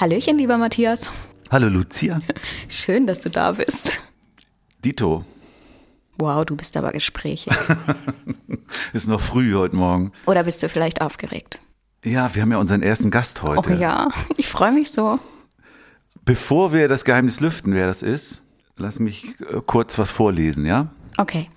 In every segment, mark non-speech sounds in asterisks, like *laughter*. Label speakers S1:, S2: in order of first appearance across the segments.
S1: Hallöchen, lieber Matthias.
S2: Hallo Lucia. *laughs*
S1: Schön, dass du da bist.
S2: Dito.
S1: Wow, du bist aber gesprächig. *laughs*
S2: Ist noch früh heute Morgen.
S1: Oder bist du vielleicht aufgeregt?
S2: Ja, wir haben ja unseren ersten Gast heute.
S1: Oh ja, *laughs* ich freue mich so.
S2: Bevor wir das Geheimnis lüften, wer das ist, lass mich äh, kurz was vorlesen, ja?
S1: Okay.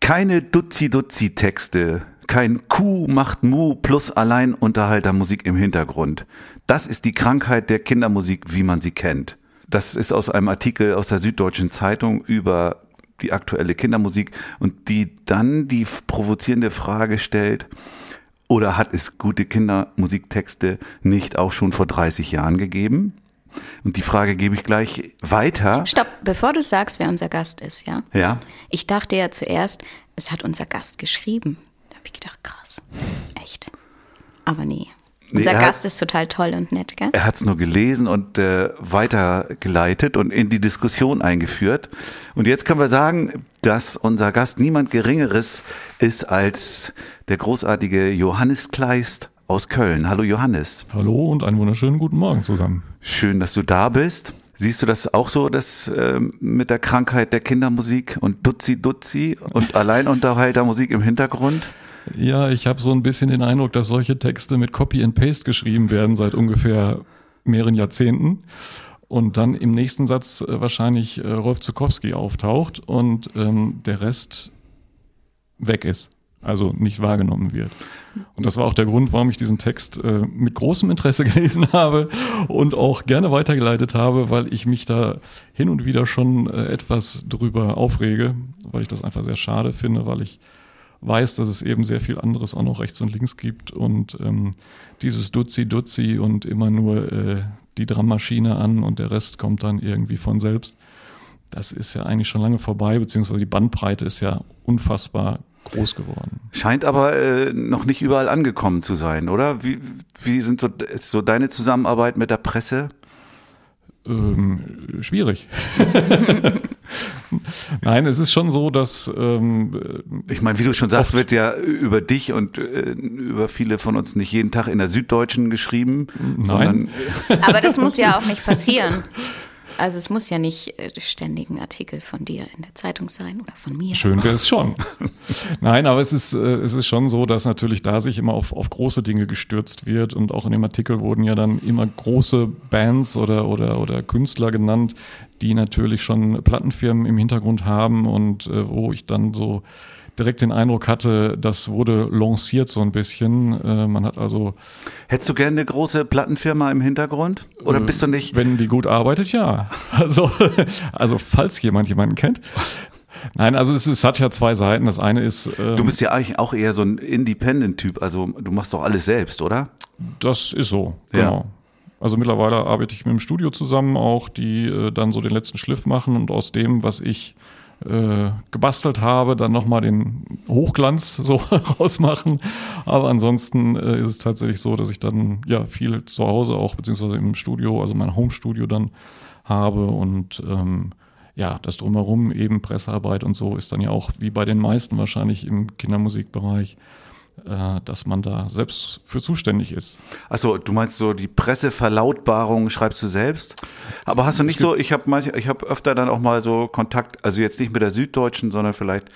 S2: Keine Dutzi-Dutzi-Texte, kein Kuh macht Mu plus Alleinunterhaltermusik im Hintergrund. Das ist die Krankheit der Kindermusik, wie man sie kennt. Das ist aus einem Artikel aus der Süddeutschen Zeitung über die aktuelle Kindermusik und die dann die provozierende Frage stellt, oder hat es gute Kindermusiktexte nicht auch schon vor 30 Jahren gegeben? Und die Frage gebe ich gleich weiter.
S1: Stopp, bevor du sagst, wer unser Gast ist, ja?
S2: Ja.
S1: Ich dachte ja zuerst, es hat unser Gast geschrieben. Da habe ich gedacht, krass. Echt. Aber nee.
S2: Nee,
S1: Unser
S2: er hat-
S1: Gast ist total toll und nett, gell?
S2: Er hat es nur gelesen und äh, weitergeleitet und in die Diskussion eingeführt. Und jetzt können wir sagen, dass unser Gast niemand Geringeres ist als der großartige Johannes Kleist aus Köln. Hallo Johannes,
S3: Hallo und einen wunderschönen guten Morgen zusammen.
S2: schön, dass du da bist. Siehst du das auch so, dass ähm, mit der Krankheit der Kindermusik und Dutzi Dutzi und *laughs* Alleinunterhaltermusik im Hintergrund?
S3: Ja, ich habe so ein bisschen den Eindruck, dass solche Texte mit Copy and Paste geschrieben werden seit ungefähr mehreren Jahrzehnten und dann im nächsten Satz äh, wahrscheinlich äh, Rolf Zukowski auftaucht und ähm, der Rest weg ist, also nicht wahrgenommen wird. Und das war auch der Grund, warum ich diesen Text äh, mit großem Interesse *laughs* gelesen habe und auch gerne weitergeleitet habe, weil ich mich da hin und wieder schon äh, etwas drüber aufrege, weil ich das einfach sehr schade finde, weil ich weiß, dass es eben sehr viel anderes auch noch rechts und links gibt und ähm, dieses Dutzi-Dutzi und immer nur äh, die Drummaschine an und der Rest kommt dann irgendwie von selbst. Das ist ja eigentlich schon lange vorbei, beziehungsweise die Bandbreite ist ja unfassbar groß geworden.
S2: Scheint aber äh, noch nicht überall angekommen zu sein, oder? Wie, wie sind so, ist so deine Zusammenarbeit mit der Presse?
S3: Ähm, schwierig. *laughs* *laughs* Nein, es ist schon so, dass ähm,
S2: Ich meine, wie du schon sagst, wird ja über dich und äh, über viele von uns nicht jeden Tag in der Süddeutschen geschrieben, sondern
S1: Aber das muss ja auch nicht passieren. *laughs* Also es muss ja nicht äh, ständig ein Artikel von dir in der Zeitung sein oder von mir.
S3: Schön wäre es schon. *laughs* Nein, aber es ist, äh, es ist schon so, dass natürlich da sich immer auf, auf große Dinge gestürzt wird und auch in dem Artikel wurden ja dann immer große Bands oder, oder, oder Künstler genannt, die natürlich schon Plattenfirmen im Hintergrund haben und äh, wo ich dann so direkt den Eindruck hatte, das wurde lanciert so ein bisschen. Äh, man hat also
S2: hättest du gerne eine große Plattenfirma im Hintergrund? Oder
S3: Äh,
S2: bist du nicht?
S3: Wenn die gut arbeitet, ja. *laughs* Also, also falls jemand jemanden kennt. Nein, also es, es hat ja zwei Seiten. Das eine ist, ähm,
S2: Du bist ja eigentlich auch eher so ein Independent-Typ, also du machst doch alles selbst, oder?
S3: das ist so,
S2: Ja.
S3: genau. Also mittlerweile arbeite ich mit dem Studio zusammen auch, die äh, dann so den letzten Schliff machen und aus dem, was ich äh, gebastelt habe, dann nochmal den Hochglanz *laughs* so rausmachen. Aber ansonsten äh, ist es tatsächlich so, dass ich dann ja viel zu Hause auch, beziehungsweise im Studio, also mein Homestudio dann habe und ähm, ja, das drumherum eben Pressearbeit und so ist dann ja auch wie bei den meisten wahrscheinlich im Kindermusikbereich, dass man da selbst für zuständig ist.
S2: Achso, du meinst so die Presseverlautbarung schreibst du selbst? Aber hast du nicht so, ich habe manch, ich habe öfter dann auch mal so Kontakt, also jetzt nicht mit der Süddeutschen, sondern vielleicht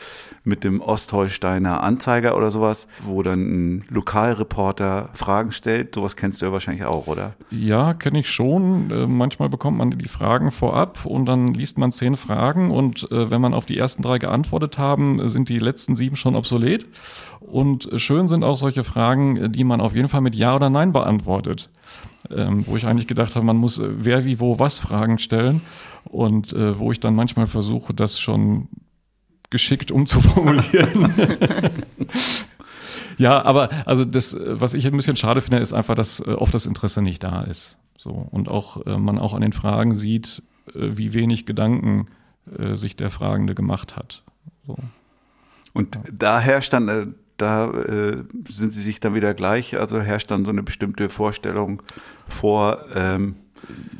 S2: mit dem Ostholsteiner Anzeiger oder sowas, wo dann ein Lokalreporter Fragen stellt. Sowas kennst du ja wahrscheinlich auch, oder?
S3: Ja, kenne ich schon. Äh, manchmal bekommt man die Fragen vorab und dann liest man zehn Fragen und äh, wenn man auf die ersten drei geantwortet haben, sind die letzten sieben schon obsolet. Und äh, schön sind auch solche Fragen, die man auf jeden Fall mit Ja oder Nein beantwortet. Ähm, wo ich eigentlich gedacht habe, man muss wer, wie, wo, was Fragen stellen und äh, wo ich dann manchmal versuche, das schon geschickt umzuformulieren. *laughs* Ja, aber also das, was ich ein bisschen schade finde, ist einfach, dass äh, oft das Interesse nicht da ist. So und auch äh, man auch an den Fragen sieht, äh, wie wenig Gedanken sich der Fragende gemacht hat. So.
S2: Und da herrscht dann, da sind sie sich dann wieder gleich, also herrscht dann so eine bestimmte Vorstellung vor, ähm,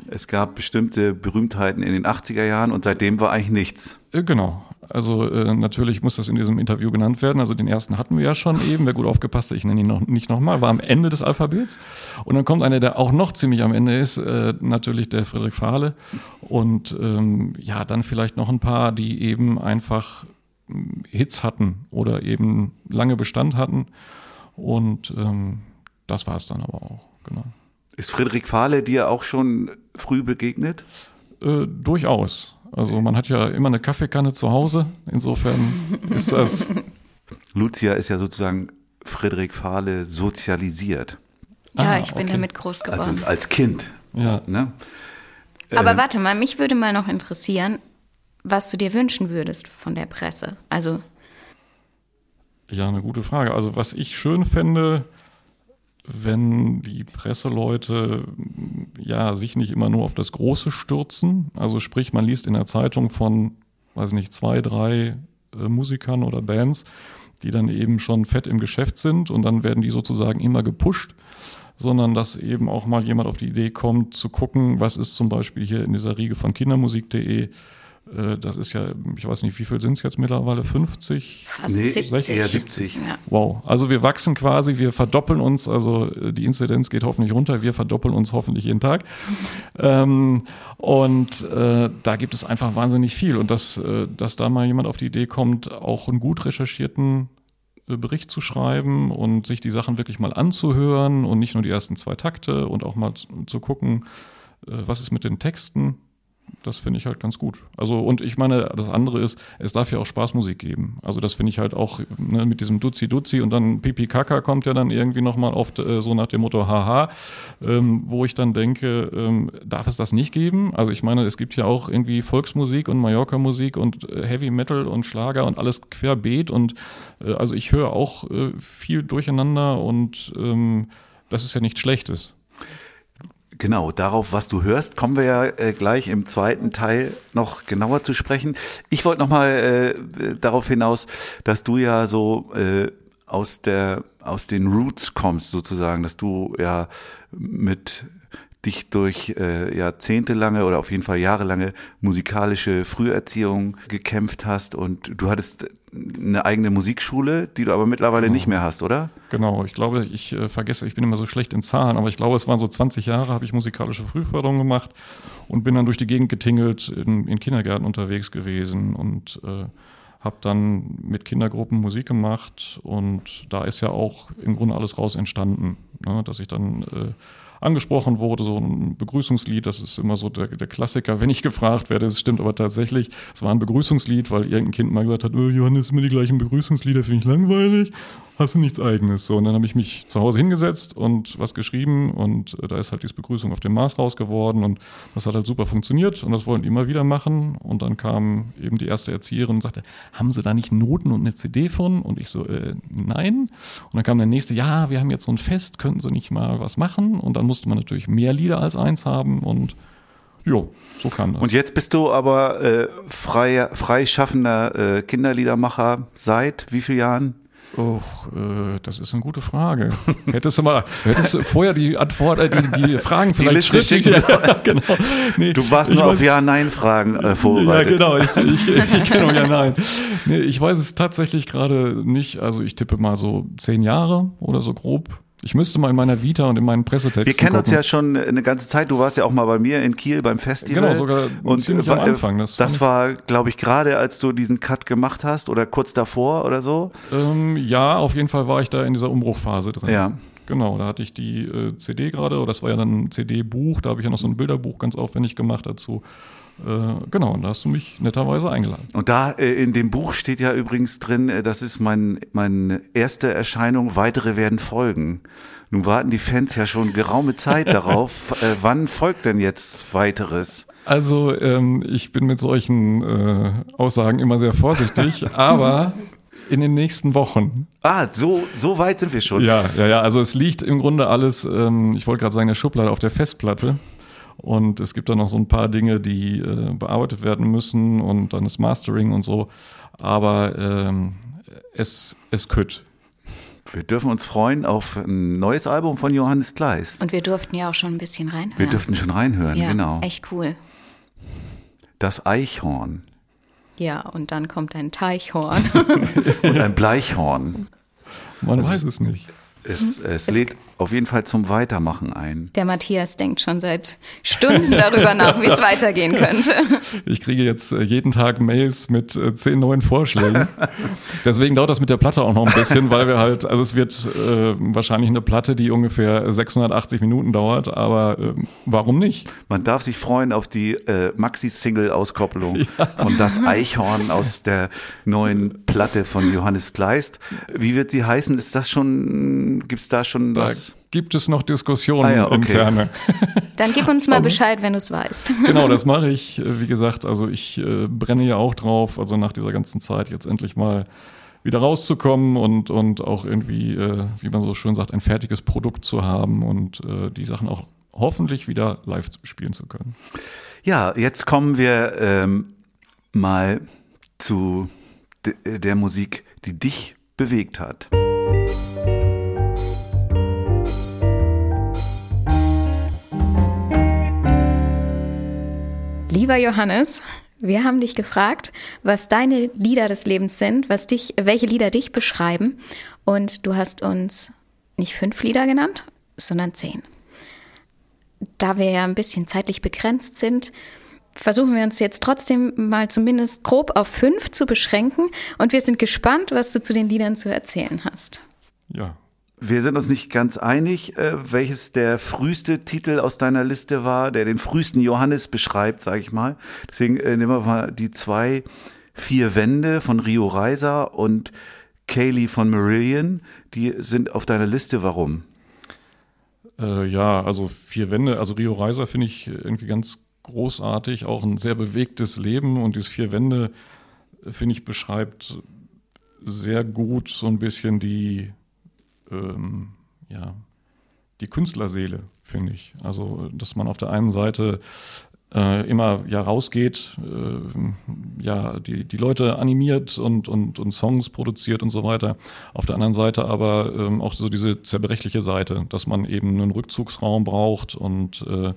S2: es gab bestimmte Berühmtheiten in den 80er Jahren und seitdem war eigentlich nichts.
S3: Genau. Also äh, natürlich muss das in diesem Interview genannt werden. Also den ersten hatten wir ja schon eben. Wer gut aufgepasst hat, ich nenne ihn noch nicht nochmal, war am Ende des Alphabets. Und dann kommt einer, der auch noch ziemlich am Ende ist, äh, natürlich der Friedrich Fahle. Und ähm, ja, dann vielleicht noch ein paar, die eben einfach ähm, Hits hatten oder eben lange Bestand hatten. Und ähm, das war es dann aber auch, genau.
S2: Ist Friedrich Fahle dir auch schon früh begegnet?
S3: Äh, durchaus. Also man hat ja immer eine Kaffeekanne zu Hause. Insofern ist das *laughs*
S2: Lucia ist ja sozusagen Friedrich Fahle sozialisiert.
S1: Ja,
S3: Ah,
S1: ich bin
S3: okay.
S1: damit groß geworden.
S2: Also als Kind.
S3: ja.
S2: Ne?
S1: Aber warte mal, mich würde mal noch interessieren, was du dir wünschen würdest von der Presse. Also,
S3: Ja, eine gute Frage. Also was ich schön fände, wenn die Presseleute ja sich nicht immer nur auf das Große stürzen. Also sprich, man liest in der Zeitung von, weiß nicht, zwei, drei äh, Musikern oder Bands, die dann eben schon fett im Geschäft sind und dann werden die sozusagen immer gepusht, sondern dass eben auch mal jemand auf die Idee kommt zu gucken, was ist zum Beispiel hier in dieser Riege von kindermusik.de das ist ja, ich weiß nicht, wie viel sind es jetzt mittlerweile? 50?
S1: fast
S2: Nee,
S1: 70.
S2: eher 70.
S1: Ja.
S3: Wow. Also wir wachsen quasi, wir verdoppeln uns, also äh, die Inzidenz geht hoffentlich runter, wir verdoppeln uns hoffentlich jeden Tag. Ähm, und äh, da gibt es einfach wahnsinnig viel. Und dass, äh, dass da mal jemand auf die Idee kommt, auch einen gut recherchierten äh, Bericht zu schreiben und sich die Sachen wirklich mal anzuhören und nicht nur die ersten zwei Takte und auch mal zu, zu gucken, äh, was ist mit den Texten. Das finde ich halt ganz gut. Also, und ich meine, das andere ist, es darf ja auch Spaßmusik geben. Also, das finde ich halt auch ne, mit diesem Duzi Duzi und dann Pipi Kaka kommt ja dann irgendwie nochmal oft äh, so nach dem Motto Haha, ähm, wo ich dann denke, ähm, darf es das nicht geben? Also, ich meine, es gibt ja auch irgendwie Volksmusik und Mallorca-Musik und äh, Heavy Metal und Schlager und alles querbeet und äh, also ich höre auch äh, viel durcheinander und ähm, das ist ja nichts Schlechtes.
S2: Genau, darauf, was du hörst, kommen wir ja äh, gleich im zweiten Teil noch genauer zu sprechen. Ich wollte noch mal äh, darauf hinaus, dass du ja so äh, aus der aus den Roots kommst sozusagen, dass du ja mit dich durch äh, jahrzehntelange oder auf jeden Fall jahrelange musikalische Früherziehung gekämpft hast und du hattest eine eigene Musikschule, die du aber mittlerweile nicht mehr hast, oder?
S3: Genau, ich glaube, ich äh, vergesse, ich bin immer so schlecht in Zahlen, aber ich glaube, es waren so 20 Jahre, habe ich musikalische Frühförderung gemacht und bin dann durch die Gegend getingelt, in, in Kindergärten unterwegs gewesen und äh, habe dann mit Kindergruppen Musik gemacht und da ist ja auch im Grunde alles raus entstanden, ne, dass ich dann äh, angesprochen wurde, so ein Begrüßungslied, das ist immer so der, der Klassiker, wenn ich gefragt werde, es stimmt aber tatsächlich, es war ein Begrüßungslied, weil irgendein Kind mal gesagt hat, oh, Johannes, immer die gleichen Begrüßungslieder, finde ich langweilig, hast du nichts eigenes? So, und dann habe ich mich zu Hause hingesetzt und was geschrieben und äh, da ist halt diese Begrüßung auf dem Mars raus geworden und das hat halt super funktioniert und das wollten die immer wieder machen und dann kam eben die erste Erzieherin und sagte, haben Sie da nicht Noten und eine CD von? Und ich so, äh, nein. Und dann kam der nächste, ja, wir haben jetzt so ein Fest, könnten Sie nicht mal was machen? Und dann musste man natürlich mehr Lieder als eins haben und jo, so kam das.
S2: Und jetzt bist du aber äh, frei, freischaffender äh, Kinderliedermacher seit wie vielen Jahren?
S3: Oh, äh, das ist eine gute Frage. Hättest du mal, hättest du vorher die Antwort, äh, die, die Fragen vielleicht
S2: Liste
S3: schriftlich.
S2: schicken. *laughs*
S3: Ja, genau. Nee,
S2: Du warst nur auf Ja-Nein-Fragen äh,
S3: Ja,
S2: vorbereitet.
S3: genau. Ich, ich, ich kenne ja nein. Nee, ich weiß es tatsächlich gerade nicht. Also ich tippe mal so zehn Jahre oder so grob. Ich müsste mal in meiner Vita und in meinen Pressetexten
S2: Wir kennen uns
S3: gucken.
S2: ja schon eine ganze Zeit. Du warst ja auch mal bei mir in Kiel beim Festival.
S3: Genau, sogar
S2: und
S3: ziemlich
S2: äh,
S3: am Anfang, das
S2: Das, war, glaube ich, gerade als du diesen Cut gemacht hast oder kurz davor oder so.
S3: Ähm, ja, auf jeden Fall war ich da in dieser Umbruchphase drin.
S2: Ja.
S3: Genau, da hatte ich die äh, CD gerade, oder das war ja dann ein CD-Buch, da habe ich ja noch so ein Bilderbuch ganz aufwendig gemacht dazu. Äh, genau, und da hast du mich netterweise eingeladen.
S2: Und da äh, in dem Buch steht ja übrigens drin, äh, das ist mein, meine erste Erscheinung, weitere werden folgen. Nun warten die Fans ja schon geraume Zeit *laughs* darauf. Wann folgt denn jetzt weiteres?
S3: Also, ähm, ich bin mit solchen äh, Aussagen immer sehr vorsichtig, *laughs* aber in den nächsten Wochen.
S2: Ah, so, so weit sind wir schon.
S3: Ja, ja, ja. Also es liegt im Grunde alles, ähm, ich wollte gerade sagen, der Schublade auf der Festplatte. Und es gibt da noch so ein paar Dinge, die äh, bearbeitet werden müssen und dann das Mastering und so. Aber ähm, es, es kütt.
S2: Wir dürfen uns freuen auf ein neues Album von Johannes Kleist.
S1: Und wir durften ja auch schon ein bisschen reinhören.
S2: Wir dürften schon reinhören,
S1: ja,
S2: genau.
S1: echt cool.
S2: Das Eichhorn
S1: Ja, und dann kommt ein Teichhorn. *laughs*
S2: und ein Bleichhorn.
S3: Man weiß es nicht.
S2: Es, es lädt auf jeden Fall zum Weitermachen ein.
S1: Der Matthias denkt schon seit Stunden darüber nach, wie es *laughs* weitergehen könnte.
S3: Ich kriege jetzt äh, jeden Tag Mails mit äh, zehn neuen Vorschlägen. *laughs* Deswegen dauert das mit der Platte auch noch ein bisschen, weil wir halt, also es wird äh, wahrscheinlich eine Platte, die ungefähr 680 Minuten dauert, aber äh, warum nicht?
S2: Man darf sich freuen auf die äh, Maxi-Single-Auskopplung von Das Eichhorn aus der neuen Platte von Johannes Kleist. Wie wird sie heißen? Ist das schon, gibt's da schon
S3: Da
S2: was?
S3: Gibt es noch Diskussionen
S2: Ah ja, okay.
S3: interne. *laughs*
S1: Dann gib uns mal Bescheid, wenn du es weißt. *laughs*
S3: Genau, das mache ich. Äh, Wie gesagt, also ich äh, brenne ja auch drauf, also nach dieser ganzen Zeit jetzt endlich mal wieder rauszukommen und, und auch irgendwie, äh, wie man so schön sagt, ein fertiges Produkt zu haben und äh, die Sachen auch hoffentlich wieder live spielen zu können.
S2: Ja, jetzt kommen wir ähm, mal zu de der Musik, die dich bewegt hat.
S1: Lieber Johannes, wir haben dich gefragt, was deine Lieder des Lebens sind, was dich, welche Lieder dich beschreiben. Und du hast uns nicht fünf Lieder genannt, sondern zehn. Da wir ja ein bisschen zeitlich begrenzt sind, versuchen wir uns jetzt trotzdem mal zumindest grob auf fünf zu beschränken. Und wir sind gespannt, was du zu den Liedern zu erzählen hast.
S3: Ja,
S2: Wir sind uns nicht ganz einig, äh, welches der früheste Titel aus deiner Liste war, der den frühesten Johannes beschreibt, sage ich mal. Deswegen äh, nehmen wir mal die zwei Vier Wände von Rio Reiser und Kaylee von Marillion. Die sind auf deiner Liste. Warum?
S3: Äh, ja, also vier Wände, also Rio Reiser finde ich irgendwie ganz großartig, auch ein sehr bewegtes Leben und dieses vier Wände, äh, finde ich, beschreibt sehr gut so ein bisschen die, ähm, ja, die Künstlerseele, finde ich. Also, dass man auf der einen Seite äh, immer ja rausgeht, äh, ja, die, die Leute animiert und, und, und Songs produziert und so weiter. Auf der anderen Seite aber ähm, auch so diese zerbrechliche Seite, dass man eben einen Rückzugsraum braucht und äh,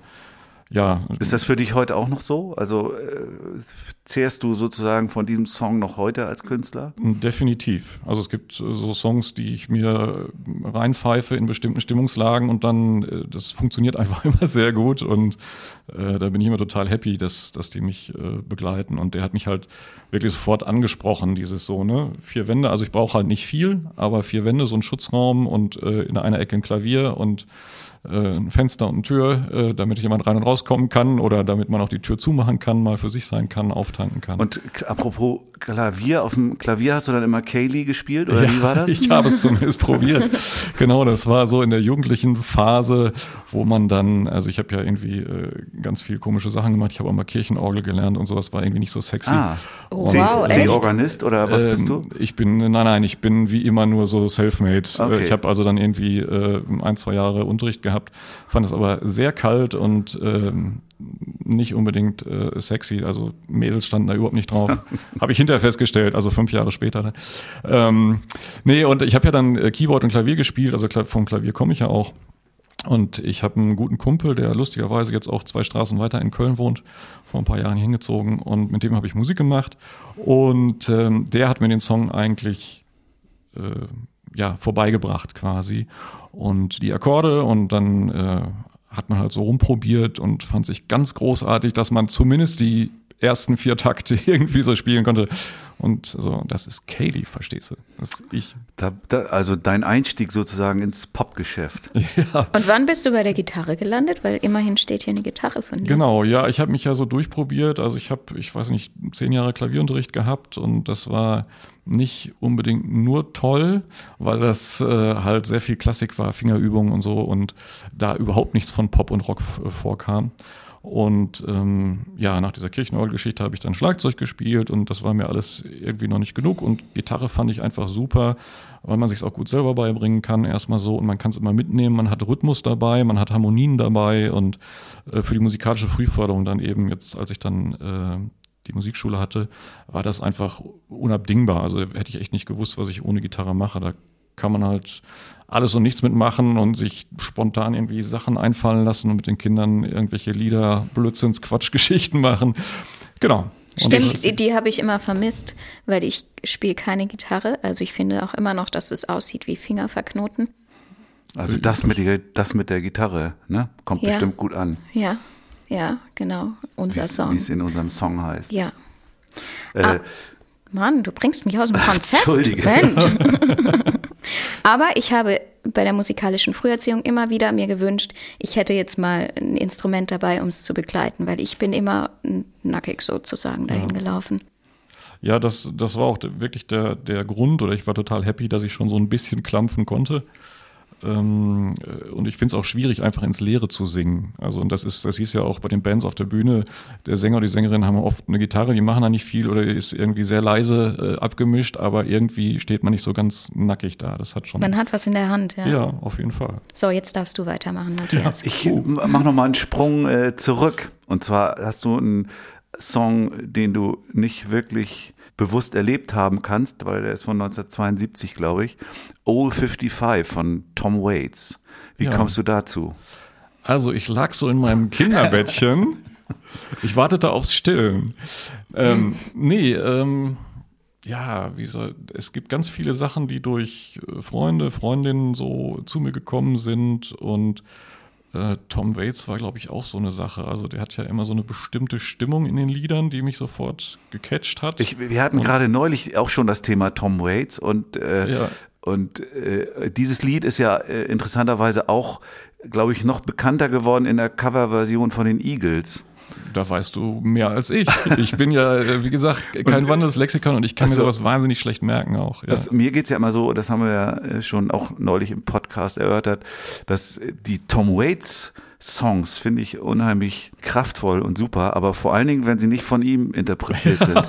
S3: ja,
S2: Ist das für dich heute auch noch so? Also äh, zehrst du sozusagen von diesem Song noch heute als Künstler?
S3: Definitiv. Also es gibt so Songs, die ich mir reinpfeife in bestimmten Stimmungslagen und dann, äh, das funktioniert *laughs* einfach immer sehr gut und äh, da bin ich immer total happy, dass, dass die mich äh, begleiten und der hat mich halt wirklich sofort angesprochen, dieses so, ne, vier Wände, also ich brauche halt nicht viel, aber vier Wände, so ein Schutzraum und äh, in einer Ecke ein Klavier und ein Fenster und eine Tür, äh, damit jemand rein und rauskommen kann oder damit man auch die Tür zumachen kann, mal für sich sein kann, auftanken kann.
S2: Und apropos Klavier, auf dem Klavier hast du dann immer Kaylee gespielt oder wie war das? *laughs*
S3: Ich habe es zumindest probiert. *laughs* Genau, das war so in der jugendlichen Phase, wo man dann, also ich habe ja irgendwie äh, ganz viel komische Sachen gemacht. Ich habe auch mal Kirchenorgel gelernt und sowas war irgendwie nicht so sexy.
S2: Ah,
S1: Oh,
S2: C-
S1: wow, echt?
S2: C-Organist oder was bist du?
S3: Ähm, Ich bin, nein, nein, ich bin wie immer nur so self-made.
S2: Okay.
S3: Äh, Ich habe also dann irgendwie äh, ein, zwei Jahre Unterricht gehabt, fand es aber sehr kalt und ähm, nicht unbedingt äh, sexy. Also Mädels standen da überhaupt nicht drauf. *laughs* habe ich hinterher festgestellt, also fünf Jahre später. Ne? Ähm, nee, und ich habe ja dann äh, Keyboard und Klavier gespielt, also vom Klavier komme ich ja auch. Und ich habe einen guten Kumpel, der lustigerweise jetzt auch zwei Straßen weiter in Köln wohnt, vor ein paar Jahren hier hingezogen und mit dem habe ich Musik gemacht. Und ähm, der hat mir den Song eigentlich äh, ja, vorbeigebracht quasi. Und die Akkorde und dann äh, hat man halt so rumprobiert und fand sich ganz großartig, dass man zumindest die ersten vier Takte *laughs* irgendwie so spielen konnte. Und so, das ist Katie, verstehst du? Das ist ich.
S2: Da, da, also dein Einstieg sozusagen ins Popgeschäft. *laughs*
S3: Ja.
S1: Und wann bist du bei der Gitarre gelandet? Weil immerhin steht hier eine Gitarre von dir.
S3: Genau, ja, ich habe mich ja so durchprobiert. Also ich habe, ich weiß nicht, zehn Jahre Klavierunterricht gehabt und das war nicht unbedingt nur toll, weil das äh, halt sehr viel Klassik war, Fingerübungen und so und da überhaupt nichts von Pop und Rock f- vorkam. Und ähm, ja, nach dieser Kirchenorgelgeschichte habe ich dann Schlagzeug gespielt und das war mir alles irgendwie noch nicht genug. Und Gitarre fand ich einfach super, weil man sich es auch gut selber beibringen kann, erstmal so. Und man kann es immer mitnehmen, man hat Rhythmus dabei, man hat Harmonien dabei und äh, für die musikalische Frühförderung dann eben, jetzt als ich dann äh, die Musikschule hatte, war das einfach unabdingbar. Also hätte ich echt nicht gewusst, was ich ohne Gitarre mache. Da kann man halt alles und nichts mitmachen und sich spontan irgendwie Sachen einfallen lassen und mit den Kindern irgendwelche Lieder, Blödsinns, Quatschgeschichten *laughs* machen. Genau. Und
S1: Stimmt, die, die habe ich immer vermisst, weil ich spiele keine Gitarre. Also ich finde auch immer noch, dass es aussieht wie Finger verknoten.
S2: Also das mit, die, das mit der Gitarre, ne? Kommt
S1: Ja.
S2: bestimmt gut an,
S1: Ja, ja, genau. Unser
S2: es
S1: Song.
S2: wie es in unserem Song heißt.
S1: Ja.
S2: Äh,
S1: Ah, Mann, du bringst mich aus dem *laughs* Konzept.
S2: Entschuldige. *laughs*
S1: Aber ich habe bei der musikalischen Früherziehung immer wieder mir gewünscht, ich hätte jetzt mal ein Instrument dabei, um es zu begleiten, weil ich bin immer nackig sozusagen dahin gelaufen.
S3: Ja, das, das war auch wirklich der, der Grund, oder ich war total happy, dass ich schon so ein bisschen klampfen konnte. Ähm, äh, und ich finde es auch schwierig, einfach ins Leere zu singen. Also, und das ist, das hieß ja auch bei den Bands auf der Bühne, der Sänger oder die Sängerin haben oft eine Gitarre, die machen da nicht viel oder ist irgendwie sehr leise äh, abgemischt, aber irgendwie steht man nicht so ganz nackig da. Das hat schon.
S1: Man hat was in der Hand, ja.
S3: ja, auf jeden Fall.
S1: So, jetzt darfst du weitermachen, Matthias.
S2: Ich mach noch mal einen Sprung äh, zurück. Und zwar hast du einen Song, den du nicht wirklich bewusst erlebt haben kannst, weil der ist von 1972, glaube ich. Old 55 von Tom Waits. Wie
S3: Ja.
S2: kommst du dazu?
S3: Also ich lag so in meinem Kinderbettchen. *laughs* Ich wartete aufs Stillen. Ähm, nee, ähm, ja, wie soll, es gibt ganz viele Sachen, die durch äh, Freunde, Freundinnen so zu mir gekommen sind und äh, Tom Waits war, glaube ich, auch so eine Sache. Also der hat ja immer so eine bestimmte Stimmung in den Liedern, die mich sofort gecatcht hat.
S2: Ich, wir hatten gerade neulich auch schon das Thema Tom Waits und, äh,
S3: Ja.
S2: und äh, dieses Lied ist ja äh, interessanterweise auch, glaube ich, noch bekannter geworden in der Coverversion von den Eagles.
S3: Da weißt du mehr als ich. Ich bin ja, äh, wie gesagt, *laughs* kein wandelndes Lexikon und ich kann
S2: Ach
S3: mir
S2: so.
S3: sowas wahnsinnig schlecht merken auch. Ja.
S2: Das, mir geht's ja immer so, das haben wir ja äh, schon auch neulich im Podcast erörtert, dass die Tom Waits Songs finde ich unheimlich kraftvoll und super, aber vor allen Dingen, wenn sie nicht von ihm interpretiert *laughs* sind.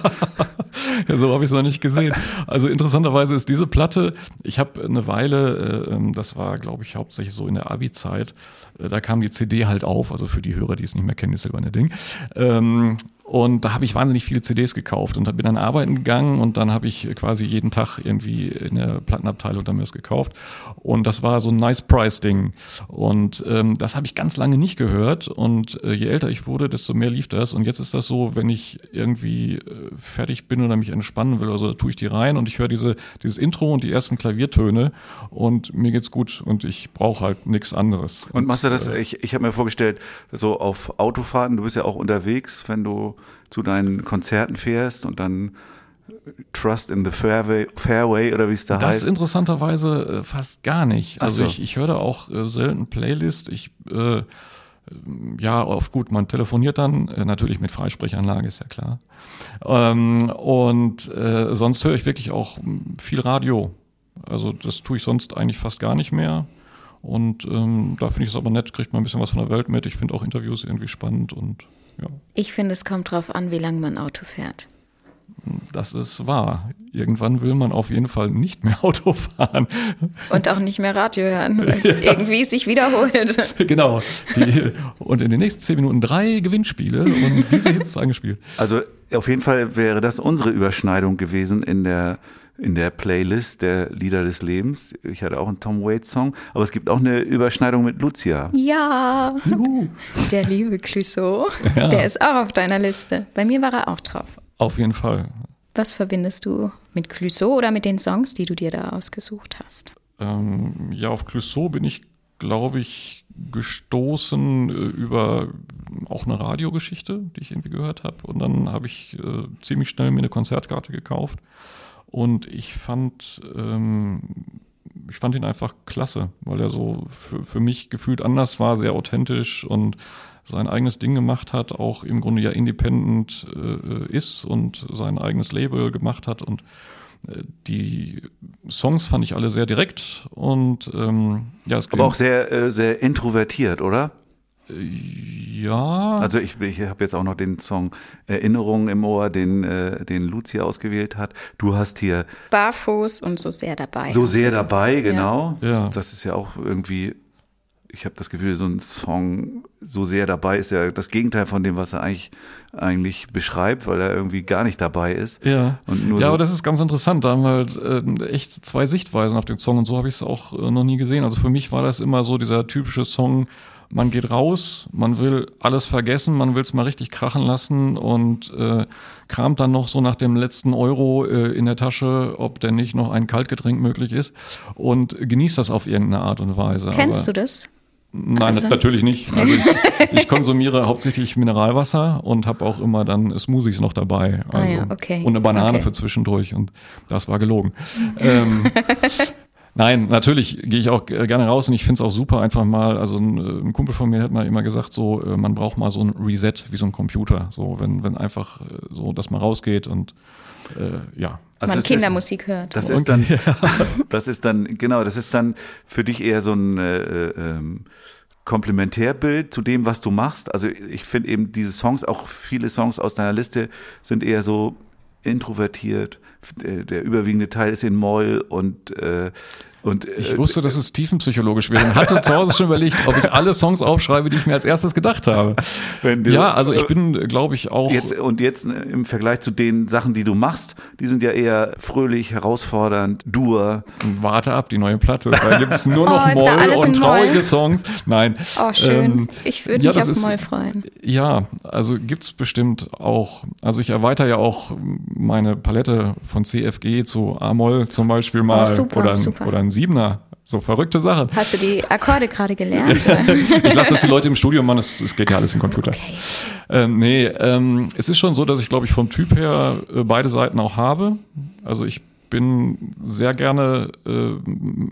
S3: Ja, so habe ich es noch nicht gesehen. Also interessanterweise ist diese Platte, ich habe eine Weile, äh, ähm, das war glaube ich hauptsächlich so in der Abi-Zeit, äh, da kam die CD halt auf, also für die Hörer, die es nicht mehr kennen, das silberne Ding. Ähm, und da habe ich wahnsinnig viele CDs gekauft und bin dann arbeiten gegangen und dann habe ich quasi jeden Tag irgendwie in der Plattenabteilung dann mir das gekauft. Und das war so ein Nice Price-Ding. Und ähm, das habe ich ganz lange nicht gehört. Und äh, je älter ich wurde, desto mehr lief das. Und jetzt ist das so, wenn ich irgendwie äh, fertig bin oder mich entspannen will oder so, da tue ich die rein und ich höre diese, dieses Intro und die ersten Klaviertöne und mir geht's gut und ich brauche halt nichts anderes.
S2: Und machst du das, ich, ich habe mir vorgestellt, so auf Autofahrten, du bist ja auch unterwegs, wenn du zu deinen Konzerten fährst und dann Trust in the Fairway, Fairway oder wie es da
S3: Das
S2: heißt.
S3: interessanterweise äh, fast gar nicht. Also
S2: so.
S3: ich, ich höre da auch äh, selten Playlist. Ich äh, ja, oft gut, man telefoniert dann, äh, natürlich mit Freisprechanlage, ist ja klar. Ähm, und äh, sonst höre ich wirklich auch m, viel Radio. Also das tue ich sonst eigentlich fast gar nicht mehr. Und ähm, da finde ich es aber nett, kriegt man ein bisschen was von der Welt mit. Ich finde auch Interviews irgendwie spannend und ja,
S1: Ich finde, es kommt drauf an, wie lange man Auto fährt.
S3: das ist wahr. Irgendwann will man auf jeden Fall nicht mehr *laughs* Auto fahren.
S1: Und auch nicht mehr Radio hören, *laughs* weil es irgendwie sich wiederholt. *laughs*
S3: genau. Die, und in den nächsten zehn Minuten drei Gewinnspiele und diese Hits angespielt.
S2: Also auf jeden Fall wäre das unsere Überschneidung gewesen in der in der Playlist der Lieder des Lebens. Ich hatte auch einen Tom Waits Song, aber es gibt auch eine Überschneidung mit Lucia.
S1: Ja,
S3: Juhu.
S1: der liebe Clouseau,
S3: Ja.
S1: der ist auch auf deiner Liste. Bei mir war er auch drauf.
S3: Auf jeden Fall.
S1: Was verbindest du mit Clouseau oder mit den Songs, die du dir da ausgesucht hast?
S3: Ähm, ja, auf Clouseau bin ich, glaube ich, gestoßen äh, über auch eine Radiogeschichte, die ich irgendwie gehört habe. Und dann habe ich äh, ziemlich schnell mir eine Konzertkarte gekauft. Und ich fand, ähm, ich fand ihn einfach klasse, weil er so für, für mich gefühlt anders war, sehr authentisch und sein eigenes Ding gemacht hat, auch im Grunde ja independent äh, ist und sein eigenes Label gemacht hat und äh, die Songs fand ich alle sehr direkt und ähm, ja, es
S2: Aber auch sehr, äh, sehr introvertiert, oder?
S3: Ja.
S2: Also ich, ich habe jetzt auch noch den Song Erinnerungen im Ohr, den, äh, den Lucia ausgewählt hat. Du hast hier
S1: Barfuß und so sehr dabei.
S2: so sehr dabei, genau.
S3: Ja.
S2: Das ist ja auch irgendwie, ich habe das Gefühl, so ein Song so sehr dabei ist ja das Gegenteil von dem, was er eigentlich, eigentlich beschreibt, weil er irgendwie gar nicht dabei ist.
S3: Ja,
S2: Und nur
S3: ja
S2: so-
S3: aber das ist ganz interessant. Da haben wir halt ähm, echt zwei Sichtweisen auf den Song und so habe ich es auch äh, noch nie gesehen. Also für mich war das immer so dieser typische Song, man geht raus, man will alles vergessen, man will es mal richtig krachen lassen und äh, kramt dann noch so nach dem letzten Euro äh, in der Tasche, ob denn nicht noch ein Kaltgetränk möglich ist und genießt das auf irgendeine Art und Weise.
S1: Kennst
S3: aber,
S1: du das?
S3: Nein,
S1: Also-
S3: natürlich nicht. *laughs* Also ich, ich konsumiere hauptsächlich Mineralwasser und habe auch immer dann Smoothies noch dabei.
S1: Ah
S3: Also,
S1: ja, okay.
S3: Und eine Banane
S1: Okay.
S3: für zwischendurch und das war gelogen. ähm, *laughs* Nein, natürlich gehe ich auch gerne raus und ich finde es auch super, einfach mal, also ein, äh, ein Kumpel von mir hat mal immer gesagt, so, äh, man braucht mal so ein Reset wie so ein Computer. So, wenn, wenn einfach äh, so, dass man rausgeht und äh, ja.
S2: Also
S1: man
S2: das ist-
S1: Kindermusik hört.
S2: Das ist dann, *laughs* das ist dann, genau, das ist dann für dich eher so ein äh, ähm, Komplementärbild zu dem, was du machst. Also ich finde eben diese Songs, auch viele Songs aus deiner Liste sind eher so introvertiert. Der, der überwiegende Teil ist in Moll und äh, und
S3: Ich
S2: äh,
S3: wusste, dass es tiefenpsychologisch wäre und hatte zu Hause schon überlegt, ob ich alle Songs aufschreibe, die ich mir als erstes gedacht habe.
S2: wenn du,
S3: Ja, also ich bin, glaube ich, auch.
S2: Jetzt, und jetzt äh, im Vergleich zu den Sachen, die du machst, die sind ja eher fröhlich, herausfordernd, dur.
S3: Warte ab, die neue Platte. Da gibt's nur *laughs* noch
S1: Oh,
S3: Moll und traurige
S1: Moll?
S3: Songs. Nein.
S1: Oh, schön.
S3: Ähm,
S1: ich würde
S3: ja,
S1: mich
S3: das
S1: auf
S3: ist-
S1: Moll freuen.
S3: Ja, also gibt's bestimmt auch. Also ich erweitere ja auch meine Palette von CFG zu A-Moll zum Beispiel mal
S1: Oh, super,
S3: oder,
S1: super.
S3: oder ein Siebener. So verrückte Sachen.
S1: Hast du die Akkorde gerade gelernt? *laughs*
S3: Ich lasse das die Leute im Studio machen, es es geht ja alles im Computer.
S1: Okay.
S3: Ähm, nee, ähm, es ist schon so, dass ich, glaube ich, vom Typ her äh, beide Seiten auch habe. Also ich bin sehr gerne äh,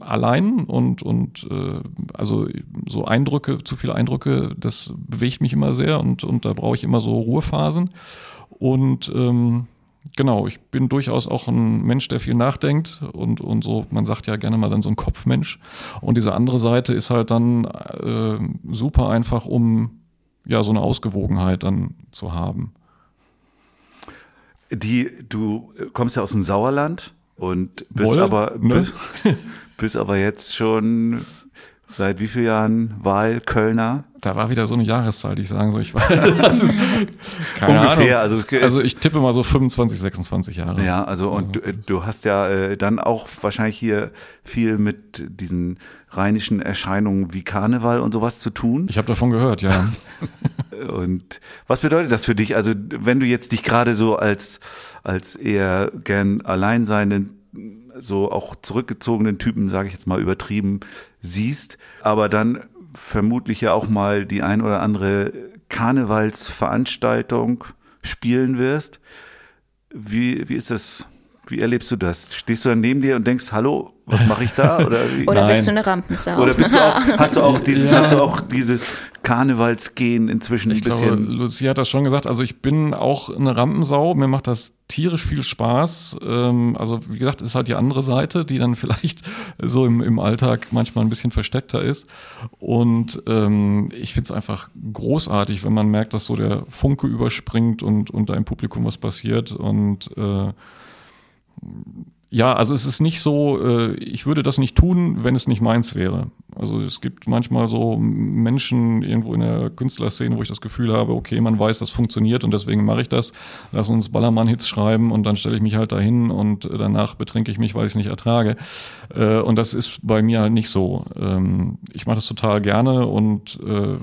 S3: allein und, und äh, also so Eindrücke, zu viele Eindrücke, das bewegt mich immer sehr und, und da brauche ich immer so Ruhephasen. Und ähm, genau, ich bin durchaus auch ein Mensch, der viel nachdenkt und, und so, man sagt ja gerne mal dann so ein Kopfmensch. Und diese andere Seite ist halt dann äh, super einfach, um ja so eine Ausgewogenheit dann zu haben.
S2: Die, du kommst ja aus dem Sauerland und bist
S3: Wohl,
S2: aber
S3: ne?
S2: bist, *laughs* bist aber jetzt schon seit wie vielen Jahren Wahlkölner?
S3: Da war wieder so eine Jahreszahl, die ich sagen soll. Ich *laughs* weiß, das ist keine
S2: Ungefähr,
S3: Ahnung.
S2: also
S3: also ich tippe mal so 25, 26 Jahre.
S2: Ja, also und du, du hast ja äh, dann auch wahrscheinlich hier viel mit diesen rheinischen Erscheinungen wie Karneval und sowas zu tun.
S3: Ich habe davon gehört, ja. *laughs*
S2: Und was bedeutet das für dich? Also wenn du jetzt dich gerade so als als eher gern alleinseinen, so auch zurückgezogenen Typen, sage ich jetzt mal übertrieben, siehst, aber dann vermutlich ja auch mal die ein oder andere Karnevalsveranstaltung spielen wirst. Wie wie ist das? Wie erlebst du das? Stehst du dann neben dir und denkst, hallo, was mache ich da? Oder?
S1: Oder bist du eine Rampensau?
S2: Oder bist du auch, *laughs* hast du auch dieses,
S3: Ja.
S2: hast du auch dieses Karnevalsgehen inzwischen ein
S3: Ich glaube,
S2: bisschen?
S3: Lucia hat das schon gesagt. Also ich bin auch eine Rampensau. Mir macht das tierisch viel Spaß. Ähm, also wie gesagt, ist halt die andere Seite, die dann *laughs* vielleicht so im, im Alltag manchmal ein bisschen versteckter ist. Und ähm, ich finde es einfach großartig, wenn man merkt, dass so der Funke überspringt und, und da im Publikum was passiert. Und äh, ja, also es ist nicht so, äh, ich würde das nicht tun, wenn es nicht meins wäre. Also es gibt manchmal so Menschen irgendwo in der Künstlerszene, wo ich das Gefühl habe, okay, man weiß, das funktioniert und deswegen mache ich das. Lass uns Ballermann-Hits schreiben und dann stelle ich mich halt dahin und danach betrinke ich mich, weil ich es nicht ertrage. Äh, Und das ist bei mir halt nicht so. Ähm, Ich mache das total gerne und äh,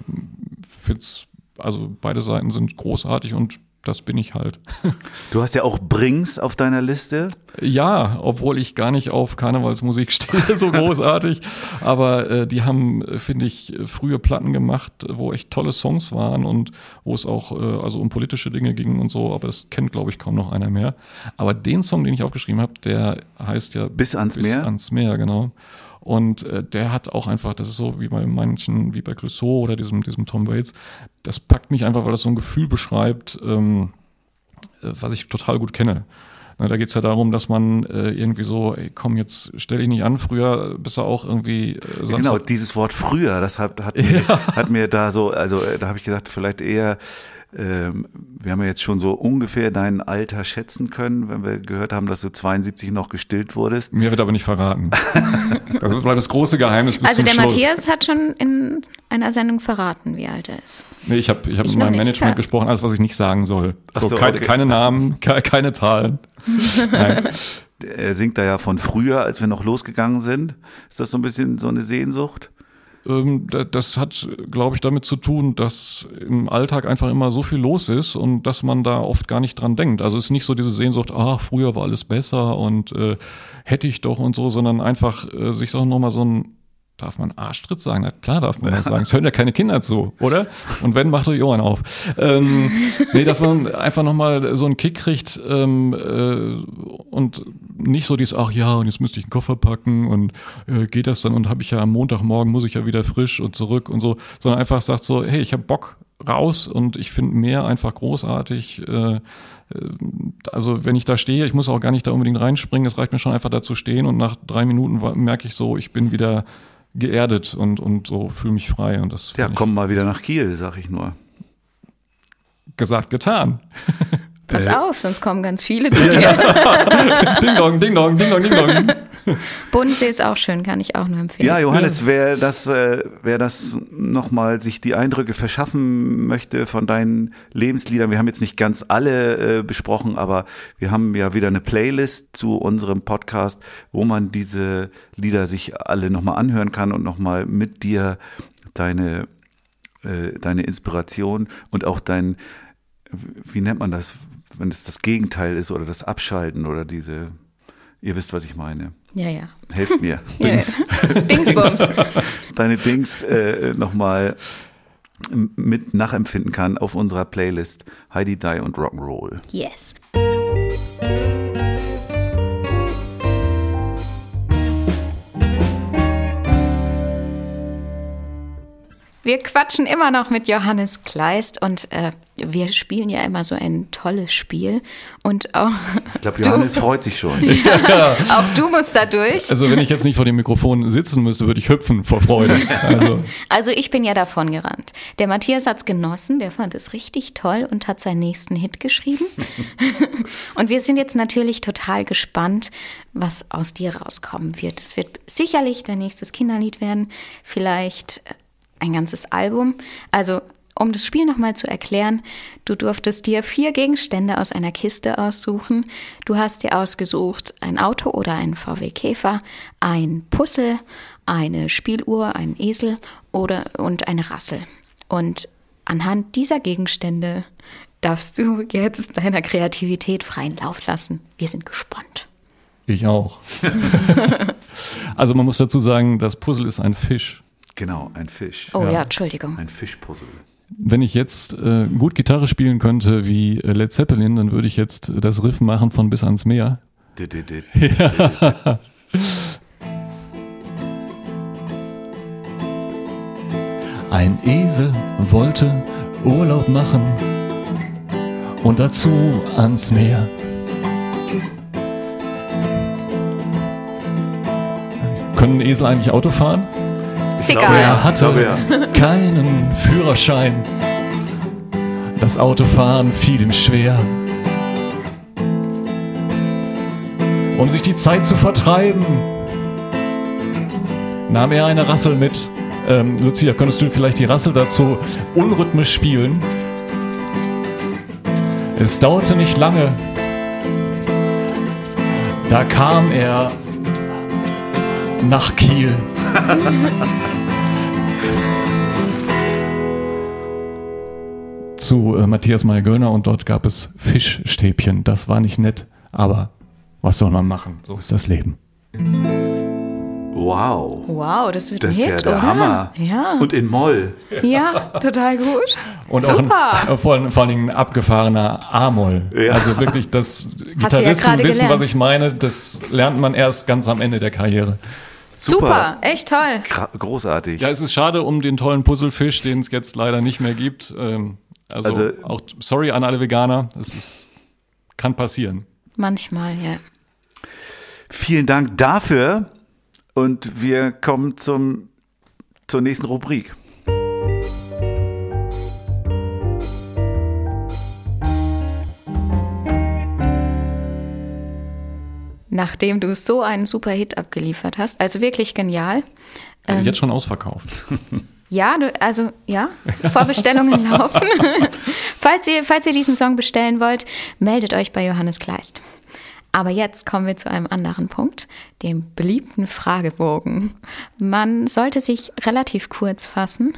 S3: find's, also beide Seiten sind großartig und das bin ich halt. *laughs*
S2: Du hast ja auch Brings auf deiner Liste.
S3: Ja, obwohl ich gar nicht auf Karnevalsmusik *laughs* stehe, so großartig. Aber äh, die haben, äh, finde ich, frühe Platten gemacht, wo echt tolle Songs waren und wo es auch äh, also um politische Dinge ging und so. Aber das kennt, glaube ich, kaum noch einer mehr. Aber den Song, den ich aufgeschrieben habe, der heißt ja
S2: Bis ans Meer?
S3: Bis ans Meer, genau. Und äh, der hat auch einfach, das ist so wie bei manchen, wie bei Clouseau oder diesem, diesem Tom Waits, das packt mich einfach, weil das so ein Gefühl beschreibt, ähm, äh, was ich total gut kenne. Na, da geht's ja darum, dass man äh, irgendwie so, ey, komm, jetzt stell dich nicht an, früher bist du auch irgendwie äh,
S2: Ja,
S3: Samstag-
S2: Genau, dieses Wort früher, das hat, hat, *laughs* mir, hat mir da so, also äh, da habe ich gesagt, vielleicht eher, ähm, wir haben ja jetzt schon so ungefähr dein Alter schätzen können, wenn wir gehört haben, dass du 72 noch gestillt wurdest.
S3: Mir wird aber nicht verraten. *laughs* das bleibt das große Geheimnis bis
S1: Also
S3: zum
S1: der
S3: Schluss.
S1: Matthias hat schon in einer Sendung verraten, wie alt er ist.
S3: Nee, ich habe ich hab
S1: Ich
S3: mit meinem Management
S1: ja.
S3: gesprochen, alles, was ich nicht sagen soll. So,
S2: so,
S3: keine,
S2: okay.
S3: keine Namen, *laughs* ke keine Zahlen. Nein.
S2: Er singt da ja von früher, als wir noch losgegangen sind. Ist das so ein bisschen so eine Sehnsucht?
S3: Ähm, da- das hat, glaube ich, damit zu tun, dass im Alltag einfach immer so viel los ist und dass man da oft gar nicht dran denkt. Also es ist nicht so diese Sehnsucht, ach, früher war alles besser und äh, hätte ich doch und so, sondern einfach äh, sich so nochmal so ein Darf man Arschtritt sagen? Na klar darf man das sagen. Es hören ja keine Kinder zu, oder? Und wenn, macht euch Ohren auf. Ähm, nee, dass man einfach nochmal so einen Kick kriegt ähm, äh, und nicht so dieses, ach ja, und jetzt müsste ich einen Koffer packen und äh, geht das dann und habe ich ja am Montagmorgen, muss ich ja wieder frisch und zurück und so, sondern einfach sagt so, hey, ich habe Bock raus und ich finde mehr einfach großartig. Äh, also wenn ich da stehe, ich muss auch gar nicht da unbedingt reinspringen, es reicht mir schon einfach da zu stehen und nach drei Minuten merke ich so, ich bin wieder geerdet und, und so fühle mich frei und das
S2: Ja, komm mal wieder nach Kiel, sag ich nur.
S3: gesagt, getan.
S1: Pass
S2: Äh.
S1: auf, sonst kommen ganz viele zu dir. *laughs*
S3: ding dong, ding dong, ding dong, ding dong. *laughs*
S1: Bodensee ist auch schön, kann ich auch nur empfehlen.
S2: Ja, Johannes, wer das, äh, wer das nochmal sich die Eindrücke verschaffen möchte von deinen Lebensliedern, wir haben jetzt nicht ganz alle äh, besprochen, aber wir haben ja wieder eine Playlist zu unserem Podcast, wo man diese Lieder sich alle nochmal anhören kann und nochmal mit dir deine, äh, deine Inspiration und auch dein, wie nennt man das, wenn es das Gegenteil ist oder das Abschalten oder diese, ihr wisst, was ich meine.
S1: Ja, ja.
S2: Helft mir. *laughs*
S1: ja, ja. Dingsbums. *laughs*
S2: deine Dings äh, nochmal mit nachempfinden kann auf unserer Playlist Heidi Die und Rock'n'Roll.
S1: Yes. Wir quatschen immer noch mit Johannes Kleist und äh, wir spielen ja immer so ein tolles Spiel. Und auch,
S2: Ich glaube, *laughs* Johannes freut sich schon. *laughs*
S1: auch du musst da durch.
S3: Also wenn ich jetzt nicht vor dem Mikrofon sitzen müsste, würde ich hüpfen vor Freude. Also *laughs*
S1: Also ich bin ja davon gerannt. Der Matthias hat's genossen, der fand es richtig toll und hat seinen nächsten Hit geschrieben. und wir sind jetzt natürlich total gespannt, was aus dir rauskommen wird. Es wird sicherlich dein nächstes Kinderlied werden, vielleicht äh, ein ganzes Album. Also um das Spiel nochmal zu erklären, du durftest dir vier Gegenstände aus einer Kiste aussuchen. Du hast dir ausgesucht ein Auto oder einen VW Käfer, ein Puzzle, eine Spieluhr, einen Esel oder und eine Rassel. Und anhand dieser Gegenstände darfst du jetzt deiner Kreativität freien Lauf lassen. Wir sind gespannt.
S3: ich auch. *laughs* Also man muss dazu sagen, das Puzzle ist ein Fisch.
S2: Genau, ein Fisch.
S1: Oh ja,
S3: Ja.
S1: Entschuldigung.
S2: Ein Fischpuzzle.
S3: Wenn ich jetzt äh, gut Gitarre spielen könnte wie äh, Led Zeppelin, dann würde ich jetzt äh, das Riff machen von Bis ans Meer.
S2: Dit, dit, dit. *laughs*
S3: Ein Esel wollte Urlaub machen und dazu ans Meer. Können Esel eigentlich Auto fahren?
S1: Ist egal.
S3: Er hatte keinen Führerschein. Das Autofahren fiel ihm schwer. Um sich die Zeit zu vertreiben, nahm er eine Rassel mit. Ähm, Lucia, könntest du vielleicht die Rassel dazu unrhythmisch spielen? Es dauerte nicht lange. Da kam er nach Kiel. *laughs* zu äh, Matthias Meyer-Göllner und dort gab es Fischstäbchen. Das war nicht nett, aber was soll man machen? So ist das Leben.
S2: Wow.
S1: Wow, das wird
S2: Das
S1: ein
S2: ist
S1: Hit,
S2: ja der
S1: oder?
S2: Hammer.
S1: Ja.
S2: Und in Moll.
S1: ja, total gut.
S3: Und
S1: Super.
S3: auch ein, äh, vor, allem- vor allen Dingen ein abgefahrener A-Moll.
S2: Ja.
S3: Also wirklich, das
S1: ja
S3: Gitarristen
S1: gerade
S3: wissen,
S1: gelernt.
S3: was ich meine. Das lernt man erst ganz am Ende der Karriere.
S1: Super, echt toll.
S2: Gra- Großartig.
S3: Ja, es ist schade um den tollen Puzzlefisch, den es jetzt leider nicht mehr gibt. Ähm, also,
S2: Also-
S3: auch sorry an alle Veganer. Es ist, kann passieren.
S1: Manchmal, ja.
S2: Vielen Dank dafür und wir kommen zum, zur nächsten Rubrik.
S1: Nachdem du so einen super Hit abgeliefert hast, also wirklich genial.
S3: Also jetzt schon ausverkauft. *laughs*
S1: Ja, du, also ja, Vorbestellungen laufen. *laughs* falls, ihr, falls ihr diesen Song bestellen wollt, meldet euch bei Johannes Kleist. Aber jetzt kommen wir zu einem anderen Punkt, dem beliebten Fragebogen. Man sollte sich relativ kurz fassen.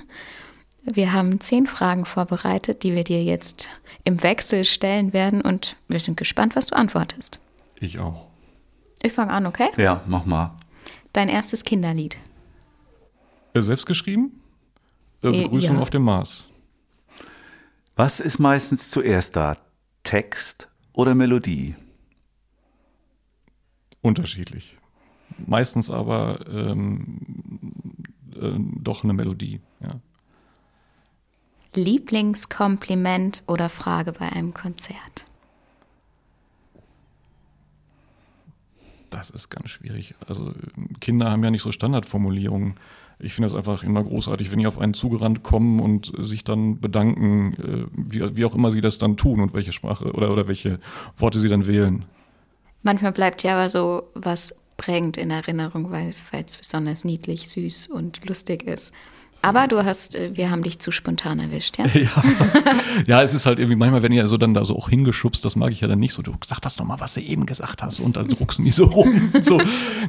S1: Wir haben zehn Fragen vorbereitet, die wir dir jetzt im Wechsel stellen werden und wir sind gespannt, was du antwortest.
S3: Ich auch.
S1: Ich fange an, okay?
S2: Ja, mach mal.
S1: Dein erstes Kinderlied.
S3: Äh, Selbst geschrieben? Äh,
S1: Äh,
S3: Begrüßung
S1: ja.
S3: auf dem Mars.
S2: Was ist meistens zuerst da? Text oder Melodie?
S3: Unterschiedlich. Meistens aber ähm, äh, doch eine Melodie. Ja.
S1: Lieblingskompliment oder Frage bei einem Konzert?
S3: Das ist ganz schwierig. Also Kinder haben ja nicht so Standardformulierungen. Ich finde es einfach immer großartig, wenn die auf einen zugerannt kommen und sich dann bedanken, äh, wie, wie auch immer sie das dann tun und welche Sprache oder, oder welche Worte sie dann wählen.
S1: Manchmal bleibt ja aber so was prägend in Erinnerung, weil es besonders niedlich, süß und lustig ist. Aber du hast, äh, wir haben dich zu spontan erwischt, ja? *laughs*
S3: Ja. ja, es ist halt irgendwie manchmal, wenn ihr so dann da so auch hingeschubst, das mag ich ja dann nicht so. Du sag das doch mal, was du eben gesagt hast und dann druckst du nie so rum. *laughs* So.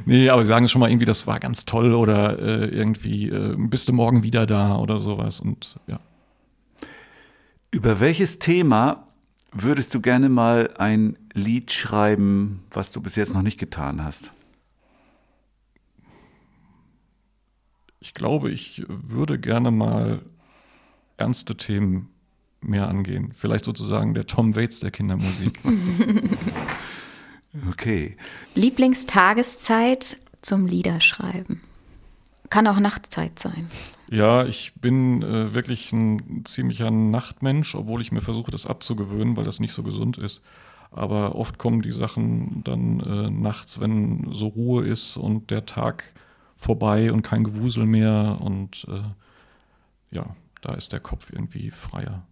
S3: Nee, aber sie sagen es schon mal irgendwie, das war ganz toll oder äh, irgendwie äh, bist du morgen wieder da oder sowas und ja.
S2: Über welches Thema würdest du gerne mal ein Lied schreiben, was du bis jetzt noch nicht getan hast?
S3: Ich glaube, ich würde gerne mal ernste Themen mehr angehen. Vielleicht sozusagen der Tom Waits der Kindermusik. *laughs*
S2: Okay.
S1: Lieblingstageszeit zum Liederschreiben. Kann auch Nachtzeit sein.
S3: Ja, ich bin äh, wirklich ein ziemlicher Nachtmensch, obwohl ich mir versuche, das abzugewöhnen, weil das nicht so gesund ist. Aber oft kommen die Sachen dann äh, nachts, wenn so Ruhe ist und der Tag vorbei und kein Gewusel mehr. Und äh, ja, da ist der Kopf irgendwie freier.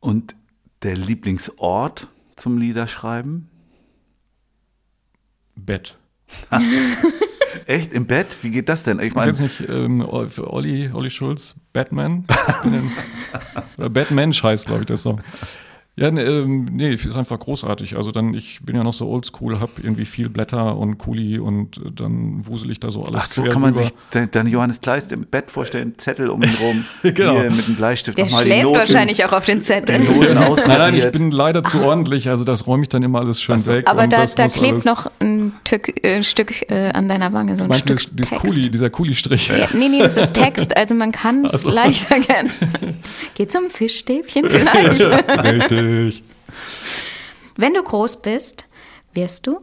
S2: Und der Lieblingsort zum Liederschreiben?
S3: Bett. *laughs*
S2: Echt im Bett? Wie geht das denn? Ich meine,
S3: jetzt nicht ähm, für Olli, Olli Schulz, Batman. *laughs* Oder Batmensch heißt, glaube ich, der Song. Ja, ne, ähm, nee, ist einfach großartig. Also dann, ich bin ja noch so oldschool, hab irgendwie viel Blätter und Kuli und äh, dann wusel ich da so alles
S2: ach so
S3: quer
S2: kann man
S3: drüber.
S2: sich dann Johannes Kleist im Bett vorstellen, Zettel um ihn rum, *laughs*
S3: Genau.
S2: hier mit dem Bleistift
S1: Der
S2: nochmal die
S1: schläft
S2: Noten,
S1: wahrscheinlich auch auf den Zettel.
S2: die *laughs*
S3: Nein, nein, ich bin leider zu ordentlich, also das räume ich dann immer alles schön weg.
S1: Aber
S3: und
S1: da,
S3: das
S1: da
S3: muss
S1: klebt noch ein Tück, äh, Stück äh, an deiner Wange, so ein
S3: Meinst du,
S1: Stück
S3: das, das
S1: Text.
S3: Kuli, dieser Kuli-Strich?
S1: Ja, nee, nee, das ist Text, also man kann es leicht erkennen. *laughs* Geht zum Fischstäbchen vielleicht?
S3: Richtig.
S1: Wenn du groß bist, wirst du?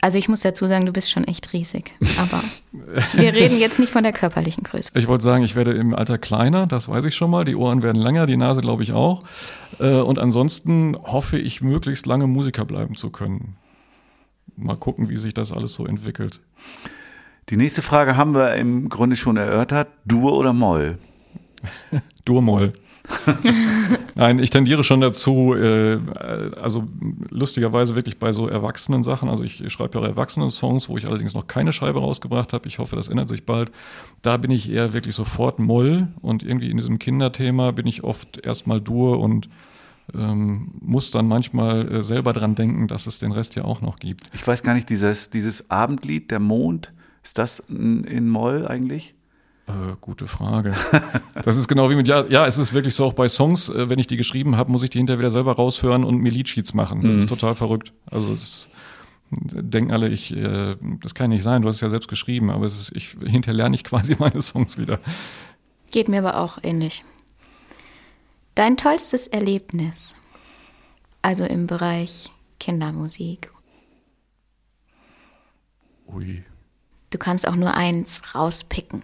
S1: Also ich muss dazu sagen, du bist schon echt riesig. Aber *laughs* wir reden jetzt nicht von der körperlichen Größe.
S3: Ich wollte sagen, ich werde im Alter kleiner, das weiß ich schon mal. Die Ohren werden länger, die Nase glaube ich auch. Äh, Und ansonsten hoffe ich, möglichst lange Musiker bleiben zu können. Mal gucken, wie sich das alles so entwickelt.
S2: Die nächste Frage haben wir im Grunde schon erörtert. Dur oder Moll? *laughs*
S3: Durmoll. *laughs* Nein, ich tendiere schon dazu, äh, also lustigerweise wirklich bei so erwachsenen Sachen, also ich, schreibe ja auch Erwachsenen-Songs, wo ich allerdings noch keine Scheibe rausgebracht habe, ich hoffe, das ändert sich bald, da bin ich eher wirklich sofort Moll und irgendwie in diesem Kinderthema bin ich oft erstmal Dur und ähm, muss dann manchmal äh, selber dran denken, dass es den Rest ja auch noch gibt.
S2: Ich weiß gar nicht, dieses, dieses Abendlied, der Mond, ist das in Moll eigentlich?
S3: Äh, gute Frage. *laughs* Das ist genau wie mit, ja, ja, es ist wirklich so auch bei Songs, äh, wenn ich die geschrieben habe, muss ich die hinterher wieder selber raushören und mir Liedsheets machen. Das ist total verrückt. Also es denken alle, ich, äh, das kann nicht sein, du hast es ja selbst geschrieben, aber es ist, ich, hinterher lerne ich quasi *laughs* meine Songs wieder.
S1: Geht mir aber auch ähnlich. Dein tollstes Erlebnis, also im Bereich Kindermusik.
S3: Ui.
S1: Du kannst auch nur eins rauspicken,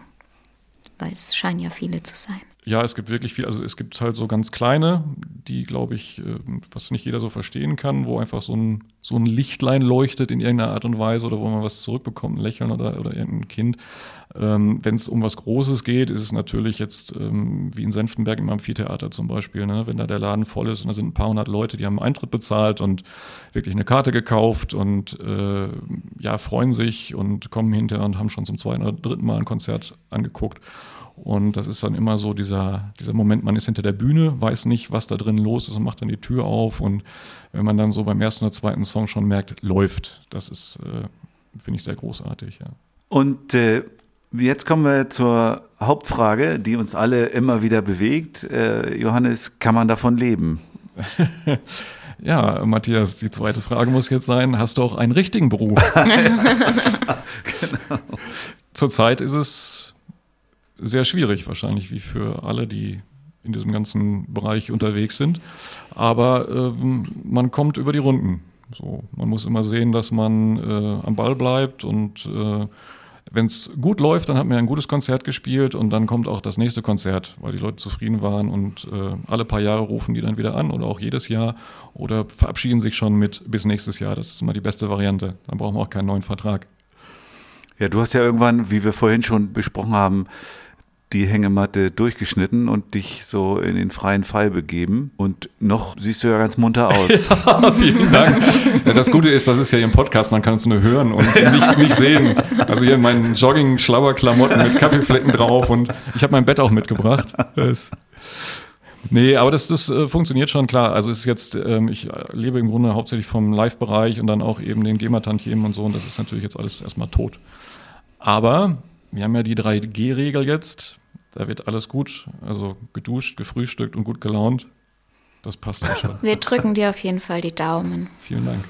S1: weil es scheinen ja viele zu sein.
S3: Ja, es gibt wirklich viel. Also es gibt halt so ganz kleine, die, glaube ich, äh, was nicht jeder so verstehen kann, wo einfach so ein, so ein Lichtlein leuchtet in irgendeiner Art und Weise oder wo man was zurückbekommt, ein Lächeln oder, oder irgendein Kind. Ähm, Wenn es um was Großes geht, ist es natürlich jetzt ähm, wie in Senftenberg im Amphitheater zum Beispiel, ne? wenn da der Laden voll ist und da sind ein paar hundert Leute, die haben Eintritt bezahlt und wirklich eine Karte gekauft und äh, ja, freuen sich und kommen hinterher und haben schon zum zweiten oder dritten Mal ein Konzert angeguckt. Und das ist dann immer so dieser, dieser Moment, man ist hinter der Bühne, weiß nicht, was da drin los ist und macht dann die Tür auf. Und wenn man dann so beim ersten oder zweiten Song schon merkt, läuft, das ist, äh, finde ich, sehr großartig. Ja.
S2: Und äh, jetzt kommen wir zur Hauptfrage, die uns alle immer wieder bewegt. Äh, Johannes, kann man davon leben? *laughs*
S3: Ja, Matthias, die zweite Frage muss jetzt sein, hast du auch einen richtigen Beruf? *laughs* *laughs* genau. Zurzeit ist es sehr schwierig, wahrscheinlich wie für alle, die in diesem ganzen Bereich unterwegs sind. Aber ähm, man kommt über die Runden. So, man muss immer sehen, dass man äh, am Ball bleibt und äh, wenn es gut läuft, dann hat man ein gutes Konzert gespielt und dann kommt auch das nächste Konzert, weil die Leute zufrieden waren und äh, alle paar Jahre rufen die dann wieder an oder auch jedes Jahr oder verabschieden sich schon mit bis nächstes Jahr. Das ist immer die beste Variante. Dann brauchen wir auch keinen neuen Vertrag.
S2: Ja, du hast ja irgendwann, wie wir vorhin schon besprochen haben, die Hängematte durchgeschnitten und dich so in den freien Fall begeben. Und noch siehst du ja ganz munter *laughs* aus.
S3: Ja, vielen Dank. Ja, das Gute ist, das ist ja hier im Podcast, man kann es nur hören und nicht, nicht sehen. Also hier meinen Jogging-Schlauerklamotten mit Kaffeeflecken drauf und ich habe mein Bett auch mitgebracht. Das Nee, aber das, das äh, funktioniert schon klar. Also es ist jetzt, ähm, ich lebe im Grunde hauptsächlich vom Live-Bereich und dann auch eben den GEMA-Tantiemen und so und das ist natürlich jetzt alles erstmal tot. Aber wir haben ja die 3G-Regel jetzt. Da wird alles gut. Also geduscht, gefrühstückt und gut gelaunt. Das passt ja schon. *laughs*
S1: Wir drücken dir auf jeden Fall die Daumen.
S3: Vielen Dank.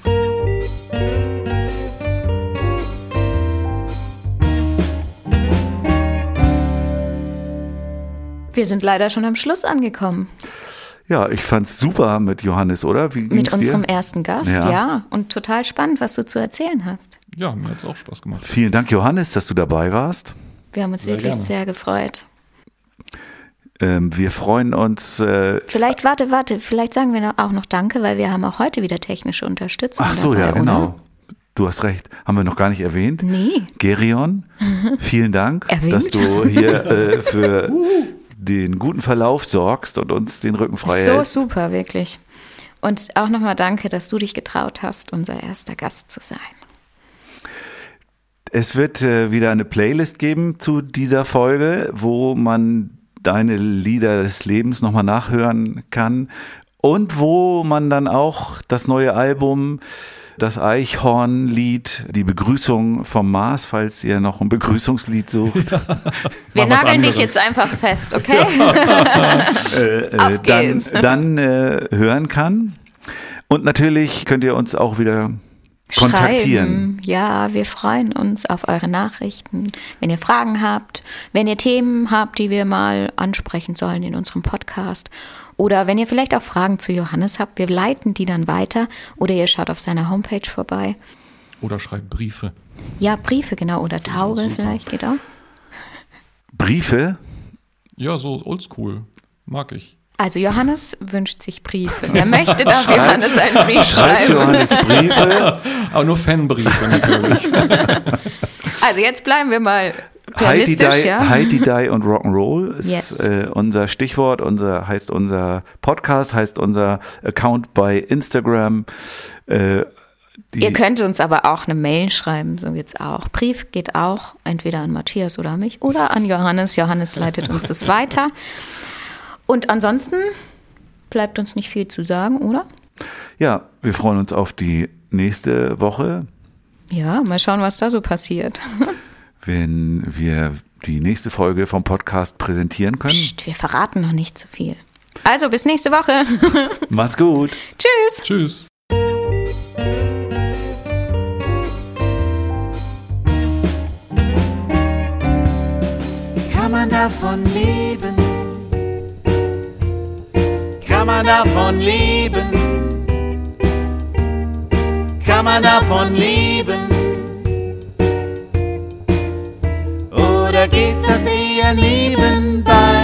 S1: Wir sind leider schon am Schluss angekommen.
S2: Ja, ich fand's super mit Johannes, oder?
S1: Wie mit unserem dir? ersten Gast, ja. ja. Und total spannend, was du zu erzählen hast.
S3: Ja, mir hat's auch Spaß gemacht.
S2: Vielen Dank, Johannes, dass du dabei warst.
S1: Wir haben uns sehr wirklich gerne. sehr gefreut.
S2: Ähm, wir freuen uns. Äh,
S1: vielleicht, warte, warte, vielleicht sagen wir auch noch Danke, weil wir haben auch heute wieder technische Unterstützung.
S2: Ach so,
S1: dabei,
S2: ja, genau. Oder? Du hast recht, haben wir noch gar nicht erwähnt.
S1: Nee.
S2: Gerion, *laughs* vielen Dank,
S1: Erwähnt?
S2: dass du hier *laughs* äh, für den guten Verlauf sorgst und uns den Rücken frei
S1: So
S2: hältst.
S1: super, wirklich. Und auch nochmal danke, dass du dich getraut hast, unser erster Gast zu sein.
S2: Es wird äh, wieder eine Playlist geben zu dieser Folge, wo man deine Lieder des Lebens nochmal nachhören kann und wo man dann auch das neue Album das Eichhornlied, die Begrüßung vom Mars, falls ihr noch ein Begrüßungslied sucht. Ja.
S1: Wir nageln dich jetzt einfach fest, okay? *laughs*
S2: äh, äh, dann dann äh, hören kann. Und natürlich könnt ihr uns auch wieder kontaktieren.
S1: Schreiben. Ja, wir freuen uns auf eure Nachrichten. Wenn ihr Fragen habt, wenn ihr Themen habt, die wir mal ansprechen sollen in unserem Podcast. Oder wenn ihr vielleicht auch Fragen zu Johannes habt, wir leiten die dann weiter. Oder ihr schaut auf seiner Homepage vorbei.
S3: Oder schreibt Briefe.
S1: Ja, Briefe, genau. Oder Taube vielleicht geht auch.
S2: Briefe?
S3: Ja, so oldschool. Mag ich.
S1: Also Johannes wünscht sich Briefe. *laughs* Wer möchte, darf Johannes einen Brief
S2: Schreibt
S1: schreiben.
S2: Johannes Briefe. *laughs*
S3: Aber nur Fanbriefe natürlich. *laughs*
S1: Also jetzt bleiben wir mal
S2: Heidi
S1: realistisch,
S2: Die,
S1: ja.
S2: Heidi Die und Rock'n'Roll ist
S1: Yes.
S2: äh, unser Stichwort, unser heißt unser Podcast, heißt unser Account bei Instagram. Äh, die,
S1: Ihr könnt uns aber auch eine Mail schreiben, so geht's auch. Brief geht auch entweder an Matthias oder mich oder an Johannes. Johannes leitet uns das weiter. Und ansonsten bleibt uns nicht viel zu sagen, oder?
S2: ja, wir freuen uns auf die nächste Woche,
S1: Ja, mal schauen, was da so passiert. *laughs*
S2: wenn wir die nächste Folge vom Podcast präsentieren können.
S1: Psst, wir verraten noch nicht zu viel. Also bis nächste Woche. *laughs*
S2: Macht's gut.
S1: Tschüss.
S3: Tschüss.
S4: Kann man davon leben? Man davon leben? Kann man davon leben? Oder geht das eher nebenbei?